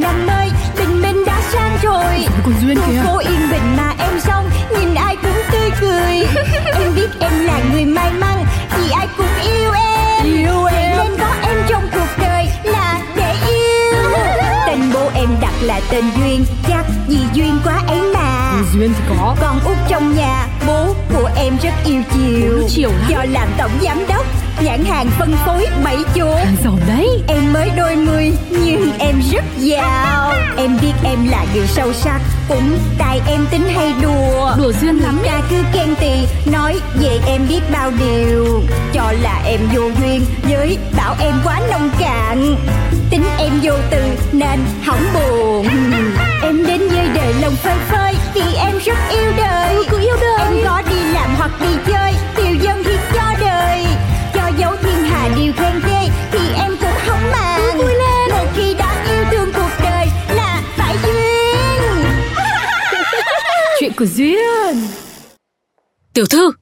năm mới Bình minh đã sang rồi. Còn Duyên kìa. phố yên bình mà em sống Nhìn ai cũng tươi cười. Em biết em là người may mắn Vì ai cũng yêu em. Yêu em. Nên có em trong cuộc đời là để yêu. Tên bố em đặt là tên Duyên Chắc vì duyên quá ấy mà. Duyên thì có. Con út trong nhà Bố của em rất yêu chiều. Chiều lắm. Do làm tổng giám đốc Nhãn hàng phân phối bảy chỗ. Giàu đấy. Em mới đôi mươi giàu Em biết em là người sâu sắc Cũng tại em tính hay đùa. Đùa Duyên lắm ta cứ khen tì Nói về em biết bao điều. Cho là em vô duyên Với bảo em quá nông cạn. Tính em vô từ nên hỏng buồn. Em đến với đời lòng phơi phới Vì em rất yêu đời. Cứ yêu đời. Em có đi làm hoặc đi chơi Tiêu dân hiến cho đời. Cho dấu thiên hà điều khen của Duyên Tiểu thư,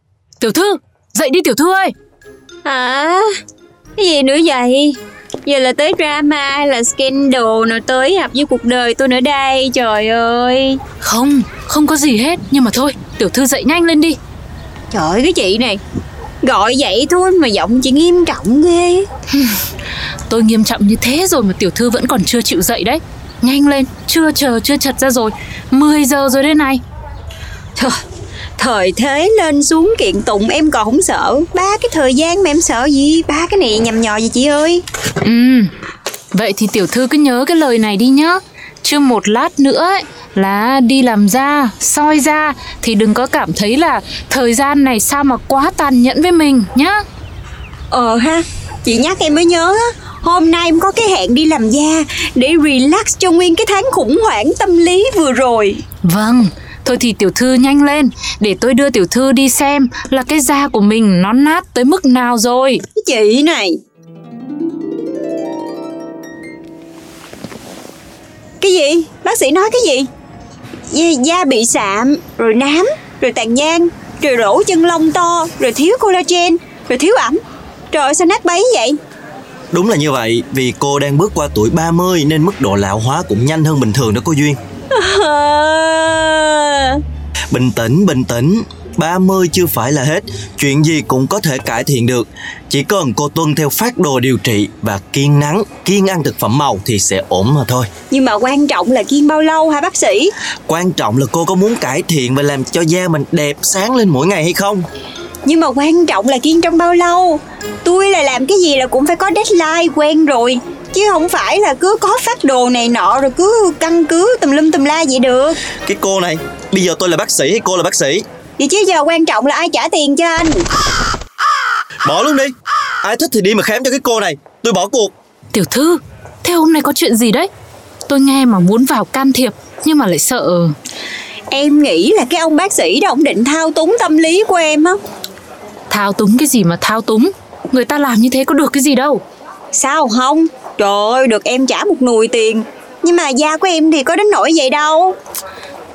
tiểu thư, dậy đi tiểu thư ơi. Hả? Cái gì nữa vậy? Giờ là tới drama hay là scandal nào tới hợp với cuộc đời tôi nữa đây Trời ơi Không, không có gì hết, nhưng mà thôi, tiểu thư dậy nhanh lên đi. Trời ơi cái chị này Gọi vậy thôi mà giọng chị nghiêm trọng ghê Tôi nghiêm trọng như thế rồi mà tiểu thư vẫn còn chưa chịu dậy đấy. Nhanh lên, chưa chờ chưa chật ra rồi. 10 giờ rồi đây này. Trời, thời thế lên xuống kiện tụng em còn không sợ. Ba cái thời gian mà em sợ gì? Ba cái này nhầm nhò gì chị ơi? Ừ, vậy thì tiểu thư cứ nhớ cái lời này đi nhá. Chứ một lát nữa ấy, là đi làm ra, soi ra thì đừng có cảm thấy là thời gian này sao mà quá tàn nhẫn với mình nhá. Ờ ha Chị nhắc em mới nhớ á. Hôm nay em có cái hẹn đi làm da Để relax cho nguyên cái tháng khủng hoảng tâm lý vừa rồi. Vâng, thôi thì tiểu thư nhanh lên để tôi đưa tiểu thư đi xem là cái da của mình nó nát tới mức nào rồi. Chị này Cái gì? Bác sĩ nói cái gì? Da, da bị sạm, rồi nám, rồi tàn nhang, rồi rỗ chân lông to, rồi thiếu collagen, rồi thiếu ẩm Trời ơi sao nát bấy vậy? Đúng là như vậy, vì cô đang bước qua tuổi 30 nên mức độ lão hóa cũng nhanh hơn bình thường đó cô Duyên. Bình tĩnh, bình tĩnh. 30 chưa phải là hết, chuyện gì cũng có thể cải thiện được. Chỉ cần cô tuân theo phác đồ điều trị và kiêng nắng, kiêng ăn thực phẩm màu thì sẽ ổn mà thôi. Nhưng mà quan trọng là kiêng bao lâu hả bác sĩ? Quan trọng là cô có muốn cải thiện và làm cho da mình đẹp sáng lên mỗi ngày hay không? Nhưng mà quan trọng là kiêng trong bao lâu Tôi là làm cái gì là cũng phải có deadline quen rồi Chứ không phải là cứ có phát đồ này nọ rồi cứ căn cứ tùm lum tùm la vậy được Cái cô này, bây giờ tôi là bác sĩ hay cô là bác sĩ? Vậy chứ giờ quan trọng là ai trả tiền cho anh Bỏ luôn đi. Ai thích thì đi mà khám cho cái cô này. Tôi bỏ cuộc. Tiểu thư, thế hôm nay có chuyện gì đấy? Tôi nghe mà muốn vào can thiệp nhưng mà lại sợ. Em nghĩ là cái ông bác sĩ đó ông định thao túng tâm lý của em á Thao túng cái gì mà thao túng? Người ta làm như thế có được cái gì đâu. Sao không Trời ơi được em trả một nùi tiền. Nhưng mà da của em thì có đến nỗi vậy đâu.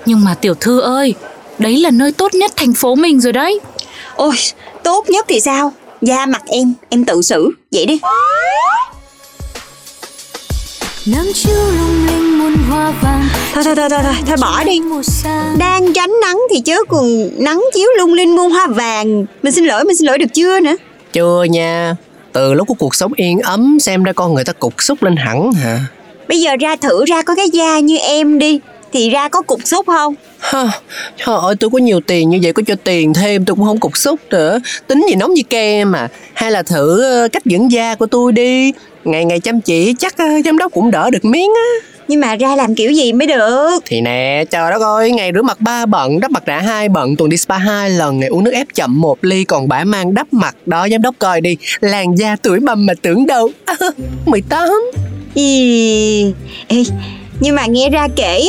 Nhưng mà tiểu thư ơi, đấy là nơi tốt nhất thành phố mình rồi đấy. Ôi tốt nhất thì sao? Da mặt em em tự xử Vậy đi. Nắng chiếu lung linh muôn hoa vàng. Thôi thôi thôi thôi, thôi, thôi bỏ đi. Đang tránh nắng thì chớ còn nắng chiếu lung linh muôn hoa vàng. Mình xin lỗi, mình xin lỗi được chưa nữa? Chưa nha Từ lúc có cuộc sống yên ấm Xem ra con người ta cục xúc lên hẳn hả? Bây giờ ra thử ra có cái da như em đi Thì ra có cục xúc không? Ha, Trời ơi tôi có nhiều tiền như vậy Có cho tiền thêm tôi cũng không cục xúc nữa. Tính gì nóng như kem mà. Hay là thử ờ, cách dưỡng da của tôi đi. Ngày ngày chăm chỉ chắc ờ, giám đốc cũng đỡ được miếng á Nhưng mà ra làm kiểu gì mới được? Thì nè, trời đất ơi, ngày rửa mặt ba bận, đắp mặt nạ hai bận, tuần đi spa hai lần, ngày uống nước ép chậm một ly, còn bả mang đắp mặt đó, giám đốc coi đi, làn da tuổi mầm mà tưởng đâu, 18. Ý, ê, Nhưng mà nghe ra kể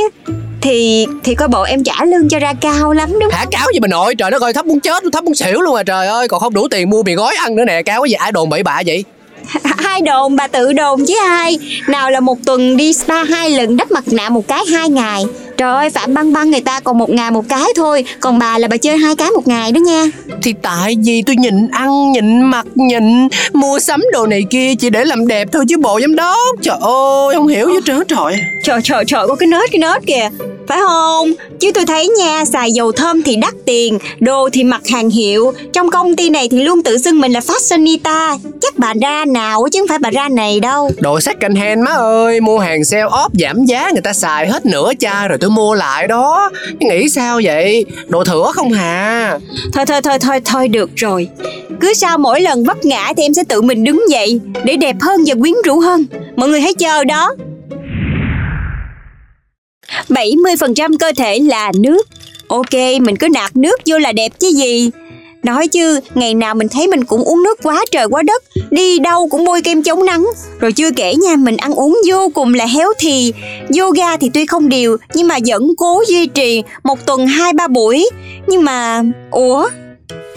Thì thì coi bộ em trả lương cho ra cao lắm đúng Hả cáo gì bà nội, trời đất ơi, thấp muốn chết, thấp muốn xỉu luôn à trời ơi, còn không đủ tiền mua mì gói ăn nữa nè, cáo cái gì ai đồn bậy bạ vậy? Hai đồn, bà tự đồn chứ ai. Nào là một tuần đi spa hai lần đắp mặt nạ một cái hai ngày. Trời ơi Phạm băng băng người ta còn một ngày một cái thôi. Còn bà là bà chơi hai cái một ngày đó nha. Thì tại vì tôi nhịn ăn, nhịn mặc, nhịn mua sắm đồ này kia chỉ để làm đẹp thôi chứ bộ giám đốc. Trời ơi, không hiểu gì trơn trời. Trời trời trời có cái nết cái nết kìa. Phải không? Chứ tôi thấy nha Xài dầu thơm thì đắt tiền Đồ thì mặc hàng hiệu. Trong công ty này thì luôn tự xưng mình là fashionista Chắc bà ra nào chứ không phải bà ra này đâu. Đồ second hand má ơi, mua hàng sale off giảm giá người ta xài hết nửa chai rồi tôi mua lại đó. Nghĩ sao vậy? Đồ thừa không hà? Thôi thôi thôi thôi thôi được rồi Cứ sau mỗi lần vấp ngã thì em sẽ tự mình đứng dậy Để đẹp hơn và quyến rũ hơn Mọi người hãy chờ đó 70% cơ thể là nước Ok, mình cứ nạp nước vô là đẹp chứ gì Nói chứ, ngày nào mình thấy mình cũng uống nước quá trời quá đất Đi đâu cũng bôi kem chống nắng Rồi chưa kể nha, mình ăn uống vô cùng là héo thì Yoga thì tuy không đều Nhưng mà vẫn cố duy trì Một tuần 2-3 buổi Nhưng mà... Ủa?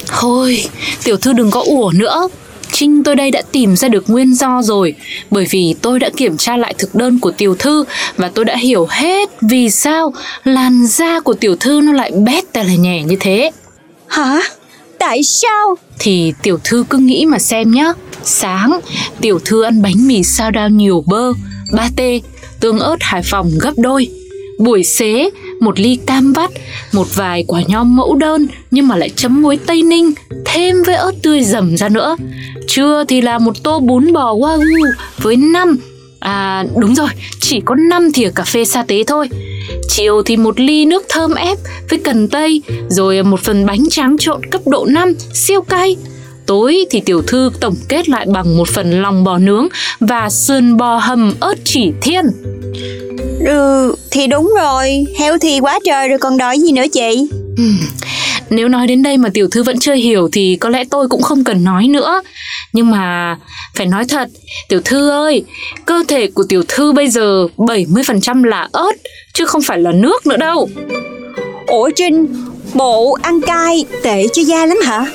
Thôi, tiểu thư đừng có ủa nữa. Trinh tôi đây đã tìm ra được nguyên do rồi Bởi vì tôi đã kiểm tra lại thực đơn của tiểu thư Và tôi đã hiểu hết vì sao làn da của tiểu thư nó lại bét tè là nhẹ như thế Hả? Tại sao? Thì tiểu thư cứ nghĩ mà xem nhá Sáng, tiểu thư ăn bánh mì sao đao nhiều bơ, ba tê, tương ớt Hải Phòng gấp đôi Buổi xế, một ly cam vắt, một vài quả nho mẫu đơn nhưng mà lại chấm muối Tây Ninh, thêm với ớt tươi dầm ra nữa. Trưa thì là một tô bún bò wagyu với năm À đúng rồi, chỉ có 5 thìa cà phê sa tế thôi. Chiều thì một ly nước thơm ép với cần tây Rồi một phần bánh tráng trộn cấp độ 5, siêu cay. Tối thì tiểu thư tổng kết lại bằng một phần lòng bò nướng Và sườn bò hầm ớt chỉ thiên. Ừ, thì đúng rồi Heo thì quá trời rồi còn đòi gì nữa chị Nếu nói đến đây mà tiểu thư vẫn chưa hiểu thì có lẽ tôi cũng không cần nói nữa. Nhưng mà phải nói thật, tiểu thư ơi, cơ thể của tiểu thư bây giờ 70% là ớt chứ không phải là nước nữa đâu. Ủa Trinh, bộ ăn cay tệ cho da lắm hả?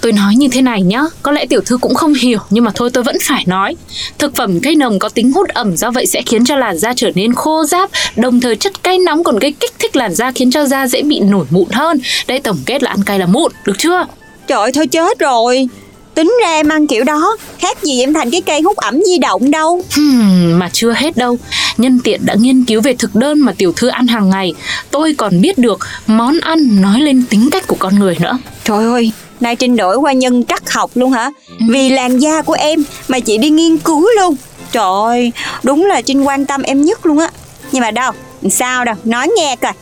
Tôi nói như thế này nhá, có lẽ tiểu thư cũng không hiểu nhưng mà thôi tôi vẫn phải nói. Thực phẩm cây nồng có tính hút ẩm do vậy sẽ khiến cho làn da trở nên khô ráp, đồng thời chất cay nóng còn gây kích thích làn da khiến cho da dễ bị nổi mụn hơn. Đây tổng kết là ăn cay là mụn, được chưa? Trời ơi, thôi chết rồi Tính ra em ăn kiểu đó Khác gì em thành cái cây hút ẩm di động đâu Hmm, mà chưa hết đâu. Nhân tiện đã nghiên cứu về thực đơn mà tiểu thư ăn hàng ngày, tôi còn biết được món ăn nói lên tính cách của con người nữa. Trời ơi, nay Trinh đổi qua nhân trắc học luôn hả? Vì làn da của em mà chị đi nghiên cứu luôn Trời ơi, đúng là Trinh quan tâm em nhất luôn á Nhưng mà đâu, sao đâu, nói nghe coi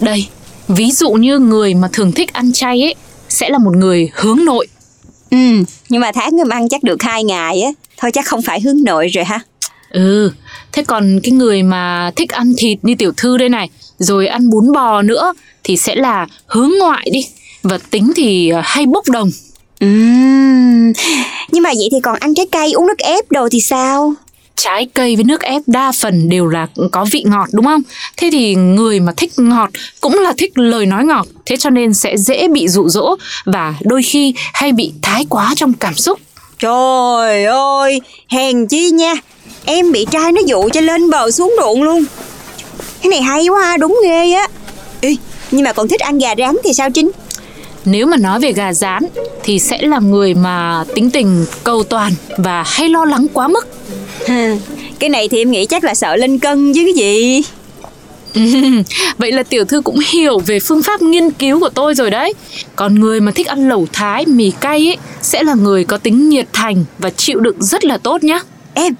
Đây, ví dụ như người mà thường thích ăn chay ấy sẽ là một người hướng nội. Ừ, nhưng mà tháng em ăn chắc được hai ngày á Thôi chắc không phải hướng nội rồi ha Ừ, thế còn cái người mà thích ăn thịt như tiểu thư đây này, rồi ăn bún bò nữa thì sẽ là hướng ngoại đi. Và tính thì à, hay bốc đồng. Ừm, Nhưng mà vậy thì còn ăn trái cây, uống nước ép đồ thì sao? Trái cây với nước ép đa phần đều là có vị ngọt đúng không? Thế thì người mà thích ngọt cũng là thích lời nói ngọt, thế cho nên sẽ dễ bị dụ dỗ và đôi khi hay bị thái quá trong cảm xúc. Trời ơi, hèn chi nha Em bị trai nó dụ cho lên bờ xuống ruộng luôn Cái này hay quá đúng ghê á Ê, nhưng mà còn thích ăn gà rán thì sao Trinh? Nếu mà nói về gà rán thì sẽ là người mà tính tình cầu toàn và hay lo lắng quá mức. Cái này thì em nghĩ chắc là sợ lên cân chứ cái gì Vậy là tiểu thư cũng hiểu về phương pháp nghiên cứu của tôi rồi đấy. Còn người mà thích ăn lẩu thái, mì cay ấy sẽ là người có tính nhiệt thành và chịu đựng rất là tốt nhá. Em,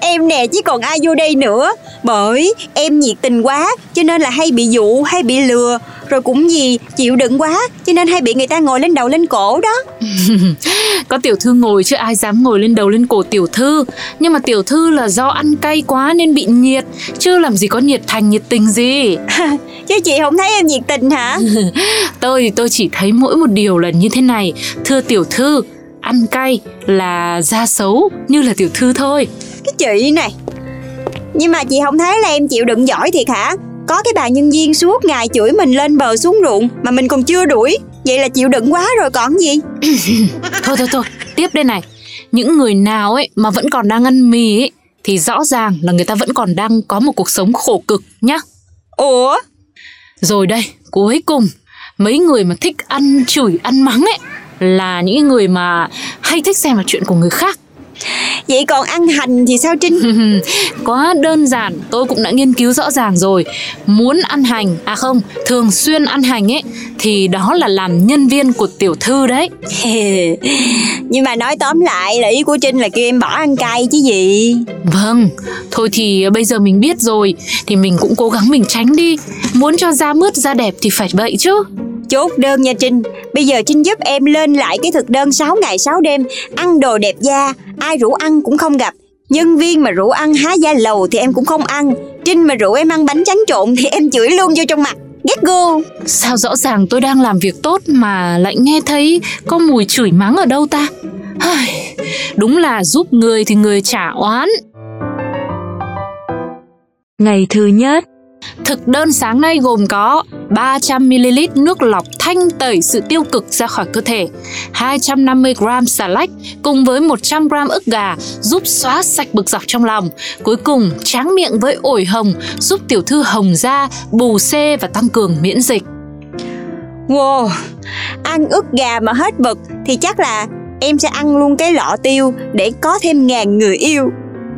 em nè chứ còn ai vô đây nữa Bởi em nhiệt tình quá Cho nên là hay bị dụ, hay bị lừa Rồi cũng gì, chịu đựng quá Cho nên hay bị người ta ngồi lên đầu lên cổ đó. Có tiểu thư ngồi chứ ai dám ngồi lên đầu lên cổ tiểu thư. Nhưng mà tiểu thư là do ăn cay quá nên bị nhiệt Chứ làm gì có nhiệt thành nhiệt tình gì. Chứ chị không thấy em nhiệt tình hả? Tôi thì tôi chỉ thấy mỗi một điều là như thế này. Thưa tiểu thư Ăn cay là da xấu như là tiểu thư thôi. Cái chị này. Nhưng mà chị không thấy là em chịu đựng giỏi thiệt hả? Có cái bà nhân viên suốt ngày chửi mình lên bờ xuống ruộng Mà mình còn chưa đuổi Vậy là chịu đựng quá rồi còn gì Thôi thôi thôi, tiếp đây này Những người nào ấy mà vẫn còn đang ăn mì ấy thì rõ ràng là người ta vẫn còn đang có một cuộc sống khổ cực nhá. Ủa Rồi đây, cuối cùng, mấy người mà thích ăn chửi, ăn mắng ấy là những người mà hay thích xem là chuyện của người khác. Vậy còn ăn hành thì sao Trinh Quá đơn giản, tôi cũng đã nghiên cứu rõ ràng rồi. Muốn ăn hành, à không, thường xuyên ăn hành ấy thì đó là làm nhân viên của tiểu thư đấy. Nhưng mà nói tóm lại là ý của Trinh là kêu em bỏ ăn cay chứ gì Vâng, thôi thì bây giờ mình biết rồi thì mình cũng cố gắng mình tránh đi. Muốn cho da mướt da đẹp thì phải vậy chứ. Chốt đơn nha Trinh. Bây giờ Trinh giúp em lên lại cái thực đơn 6 ngày 6 đêm Ăn đồ đẹp da Ai rủ ăn cũng không gặp. Nhân viên mà rủ ăn há da lầu thì em cũng không ăn. Trinh mà rủ em ăn bánh tráng trộn thì em chửi luôn vô trong mặt. Ghét gu. Sao rõ ràng tôi đang làm việc tốt mà lại nghe thấy có mùi chửi mắng ở đâu ta? Đúng là giúp người thì người trả oán. Ngày thứ nhất Thực đơn sáng nay gồm có 300ml nước lọc thanh tẩy sự tiêu cực ra khỏi cơ thể, 250g xà lách cùng với 100g ức gà giúp xóa sạch bực dọc trong lòng. Cuối cùng, tráng miệng với ổi hồng giúp tiểu thư hồng da, bù xê và tăng cường miễn dịch. Wow Ăn ức gà mà hết bực Thì chắc là em sẽ ăn luôn cái lọ tiêu Để có thêm ngàn người yêu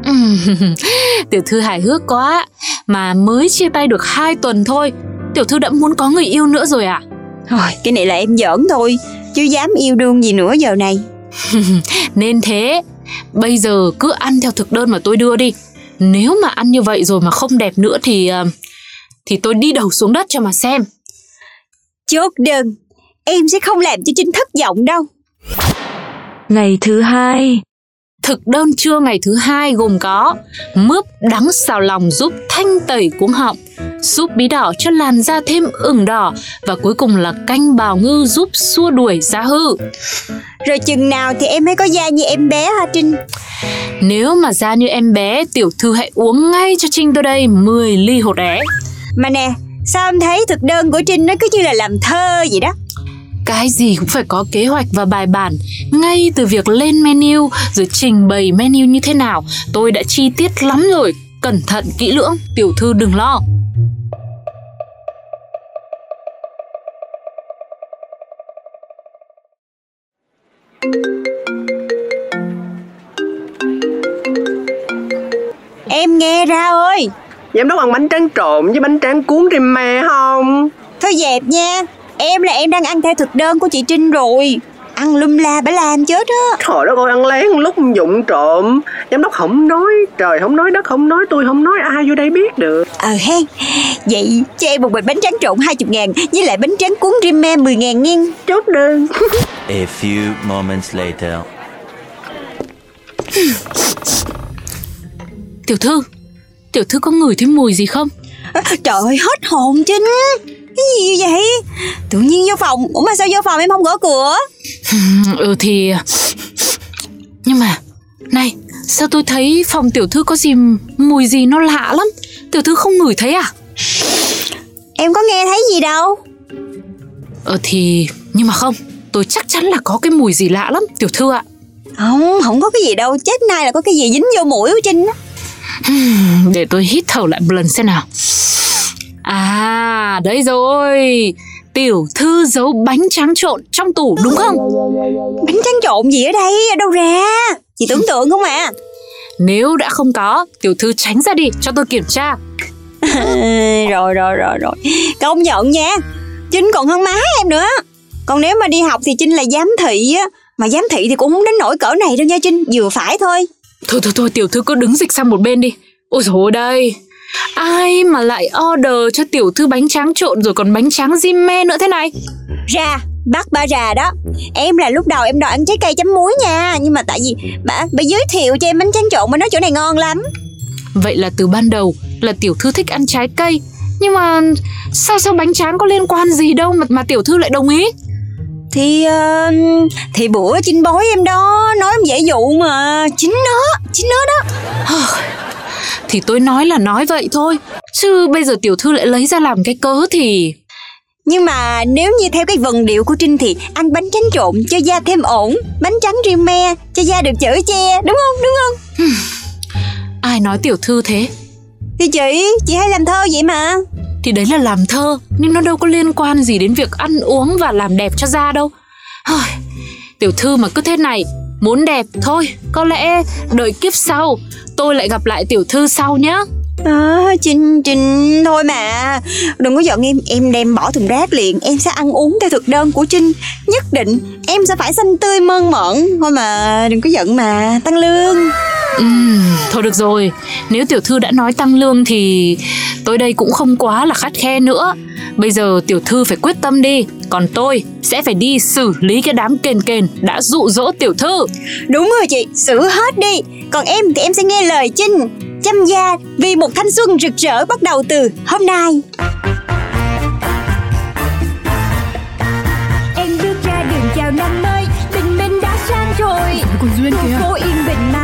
tiểu thư hài hước quá. Mà mới chia tay được 2 tuần thôi. Tiểu thư đã muốn có người yêu nữa rồi à? Thôi cái này là em giỡn thôi Chứ dám yêu đương gì nữa giờ này. Nên thế Bây giờ cứ ăn theo thực đơn mà tôi đưa đi. Nếu mà ăn như vậy rồi mà không đẹp nữa thì ờ, Thì tôi đi đầu xuống đất cho mà xem. Chốt đơn Em sẽ không làm cho Trinh thất vọng đâu. Ngày thứ hai Thực đơn trưa ngày thứ hai gồm có mướp đắng xào lòng giúp thanh tẩy cuống họng, súp bí đỏ cho làn da thêm ửng đỏ và cuối cùng là canh bào ngư giúp xua đuổi da hư. Rồi chừng nào thì em mới có da như em bé hả Trinh Nếu mà da như em bé, tiểu thư hãy uống ngay cho Trinh tôi đây 10 ly hột é. Mà nè Sao em thấy thực đơn của Trinh nó cứ như là làm thơ vậy đó Cái gì cũng phải có kế hoạch và bài bản Ngay từ việc lên menu Rồi trình bày menu như thế nào. Tôi đã chi tiết lắm rồi Cẩn thận kỹ lưỡng Tiểu thư đừng lo. Em nghe ra ơi. Giám đốc ăn bánh tráng trộn với bánh tráng cuốn rim me không? Thôi dẹp nha Em là em đang ăn theo thực đơn của chị Trinh rồi. Ăn lum la bả làm chết á. Trời đất ơi ăn lén lúc dụng trộm. Giám đốc không nói Trời không nói đất không nói tôi không nói ai vô đây biết được. Ờ hen Vậy cho em một bịch bánh tráng trộn 20 ngàn Với lại bánh tráng cuốn rim me 10 ngàn nghiêng. Chốt đơn. A few moments later. Tiểu thư Tiểu thư có ngửi thấy mùi gì không? À, Trời ơi hết hồn Trinh Cái gì vậy? Tự nhiên vô phòng. Ủa mà sao vô phòng em không gõ cửa? Ừ thì Nhưng mà Này Sao tôi thấy phòng tiểu thư có gì Mùi gì nó lạ lắm? Tiểu thư không ngửi thấy à? Em có nghe thấy gì đâu. Ờ thì Nhưng mà không Tôi chắc chắn là có cái mùi gì lạ lắm Tiểu thư ạ. Không không có cái gì đâu. Chết nay là có cái gì dính vô mũi của Trinh á. Để tôi hít thở lại một lần xem nào À đấy rồi. Tiểu thư giấu bánh tráng trộn trong tủ đúng không? Bánh tráng trộn gì ở đây? Ở đâu ra? Chị tưởng tượng không à? Nếu đã không có Tiểu thư tránh ra đi cho tôi kiểm tra. Rồi rồi rồi rồi. Công nhận nha. Trinh còn hơn má em nữa. Còn nếu mà đi học thì Trinh là giám thị á. Mà giám thị thì cũng không đến nỗi cỡ này đâu nha Trinh Vừa phải thôi. Thôi thôi thôi tiểu thư cứ đứng dịch sang một bên đi. Ôi dồi ôi đây Ai mà lại order cho tiểu thư bánh tráng trộn rồi còn bánh tráng rim me nữa thế này? Ra Bắt ba ra đó. Em là lúc đầu em đòi ăn trái cây chấm muối nha. Nhưng mà tại vì bà, bà giới thiệu cho em bánh tráng trộn Bà nói chỗ này ngon lắm. Vậy là từ ban đầu là tiểu thư thích ăn trái cây. Nhưng mà sao sao bánh tráng có liên quan gì đâu mà, mà tiểu thư lại đồng ý? Thì uh, thì bữa chinh bói em đó Nói em dễ dụ mà. Chính nó Chính nó đó Thì tôi nói là nói vậy thôi. Chứ bây giờ tiểu thư lại lấy ra làm cái cớ thì? Nhưng mà nếu như theo cái vần điệu của Trinh thì ăn bánh tráng trộn cho da thêm ổn, bánh tráng rim me cho da được chở che, đúng không? Đúng không? Ai nói tiểu thư thế? Thì chị, chị hay làm thơ vậy mà. Thì đấy là làm thơ Nhưng nó đâu có liên quan gì đến việc ăn uống và làm đẹp cho da đâu. Tiểu thư mà cứ thế này Muốn đẹp thôi Có lẽ đợi kiếp sau Tôi lại gặp lại tiểu thư sau nhé À, ờ, Trinh, Trinh, thôi mà. Đừng có giận em, em đem bỏ thùng rác liền Em sẽ ăn uống theo thực đơn của Trinh. Nhất định em sẽ phải xanh tươi mơn mởn. Thôi mà, đừng có giận mà Tăng lương. Ừm, thôi được rồi. Nếu tiểu thư đã nói tăng lương thì Tôi đây cũng không quá là khắt khe nữa. Bây giờ tiểu thư phải quyết tâm đi Còn tôi sẽ phải đi xử lý cái đám kền kền Đã dụ dỗ tiểu thư. Đúng rồi chị, xử hết đi. Còn em thì em sẽ nghe lời Trinh Chăm da vì một thanh xuân rực rỡ bắt đầu từ hôm nay. Em bước ra đường chào năm mới Tình mình đã sang rồi. Con Duyên kìa. phố yên bình mà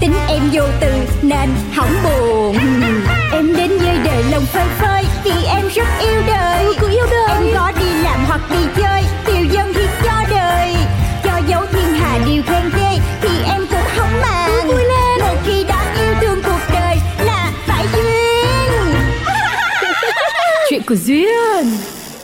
Tính em vô từ nên hỏng buồn. Em đến với đời lòng phơi phới Vì em rất yêu đời. Cứ yêu đời. Em có đi làm hoặc đi chơi Tiêu dân hiến cho đời. Cho dấu thiên hà điều khen ghê Thì em cũng không màng. Vui lên. Một khi đã yêu thương cuộc đời Là phải duyên. Chuyện của Duyên